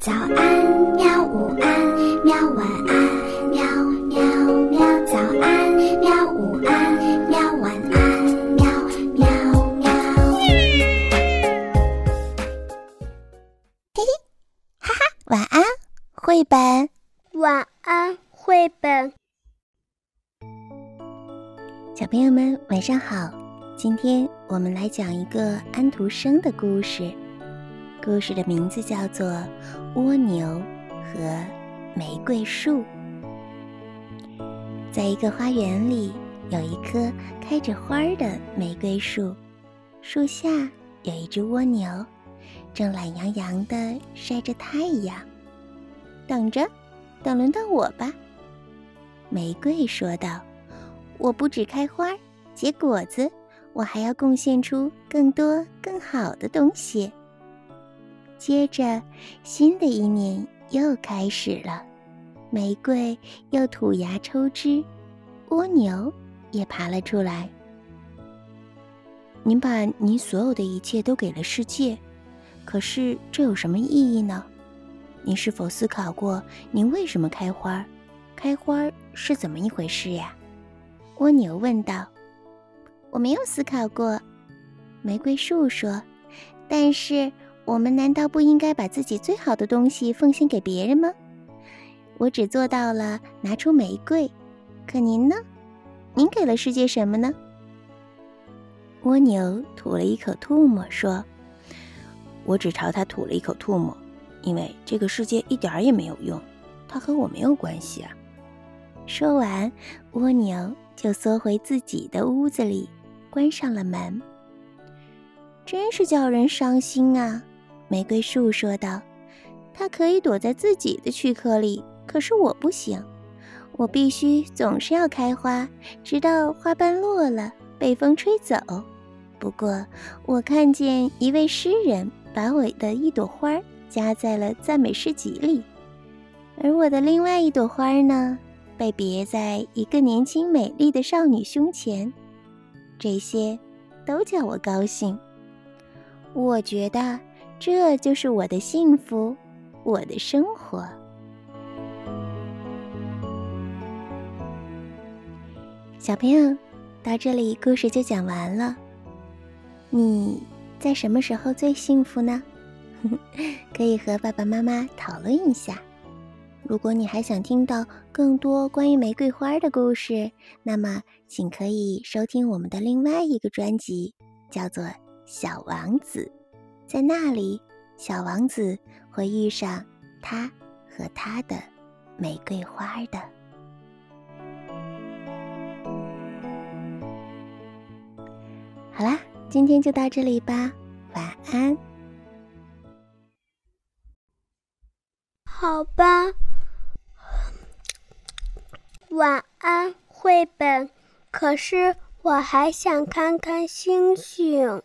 早安，喵！午安，喵！晚安，喵喵喵！早安，喵！午安，喵！晚安，喵喵喵！嘿嘿，哈哈，晚安，绘本。晚安，绘本。小朋友们，晚上好！今天我们来讲一个安徒生的故事。故事的名字叫做《蜗牛和玫瑰树》。在一个花园里，有一棵开着花的玫瑰树，树下有一只蜗牛，正懒洋洋地晒着太阳，等着，等轮到我吧。玫瑰说道：“我不只开花结果子，我还要贡献出更多更好的东西。”接着，新的一年又开始了。玫瑰又吐芽抽枝，蜗牛也爬了出来。您把您所有的一切都给了世界，可是这有什么意义呢？您是否思考过您为什么开花？开花是怎么一回事呀？蜗牛问道。我没有思考过，玫瑰树说。但是。我们难道不应该把自己最好的东西奉献给别人吗？我只做到了拿出玫瑰，可您呢？您给了世界什么呢？蜗牛吐了一口唾沫说：“我只朝它吐了一口唾沫，因为这个世界一点也没有用，它和我没有关系啊。”说完，蜗牛就缩回自己的屋子里，关上了门。真是叫人伤心啊！玫瑰树说道：“它可以躲在自己的躯壳里，可是我不行。我必须总是要开花，直到花瓣落了，被风吹走。不过，我看见一位诗人把我的一朵花夹在了赞美诗集里，而我的另外一朵花呢，被别在一个年轻美丽的少女胸前。这些，都叫我高兴。我觉得。”这就是我的幸福，我的生活。小朋友，到这里故事就讲完了。你在什么时候最幸福呢？可以和爸爸妈妈讨论一下。如果你还想听到更多关于玫瑰花的故事，那么请可以收听我们的另外一个专辑，叫做《小王子》。在那里，小王子会遇上他和他的玫瑰花的。好啦，今天就到这里吧，晚安。好吧，晚安，绘本。可是我还想看看星星。